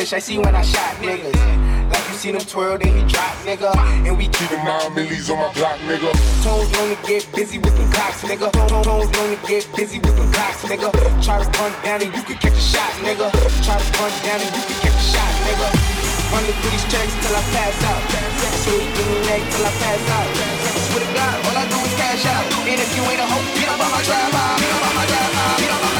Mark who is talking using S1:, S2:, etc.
S1: I
S2: see
S3: when I shot niggas. Like you seen him twirl, then he drop, nigga. And we keep my nine millies on my block, nigga. Tones known to get busy with the cops, nigga. Tones known to get busy with the cops, nigga. Try to run down and you can catch a shot, nigga. Try to run down and you can catch a shot, nigga. Running through these checks till I pass out. Sweet in the neck till I pass out. Swear to God, all I do is cash out. And if you ain't a hoe, get up on my drive out. Get up on my drive out. Get up on my